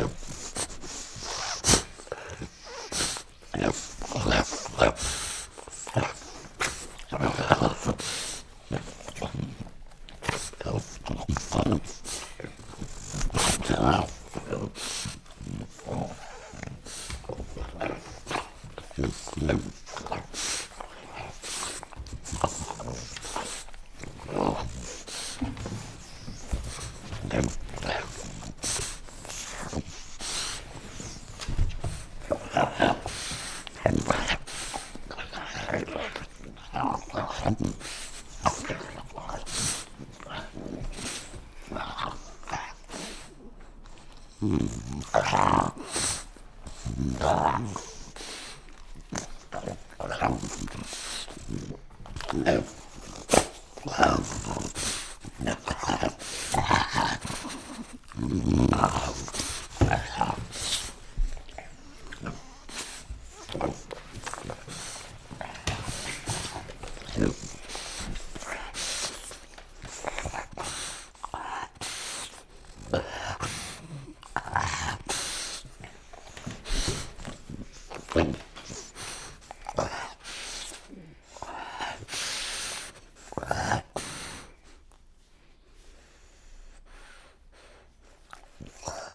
them. Wow. Thank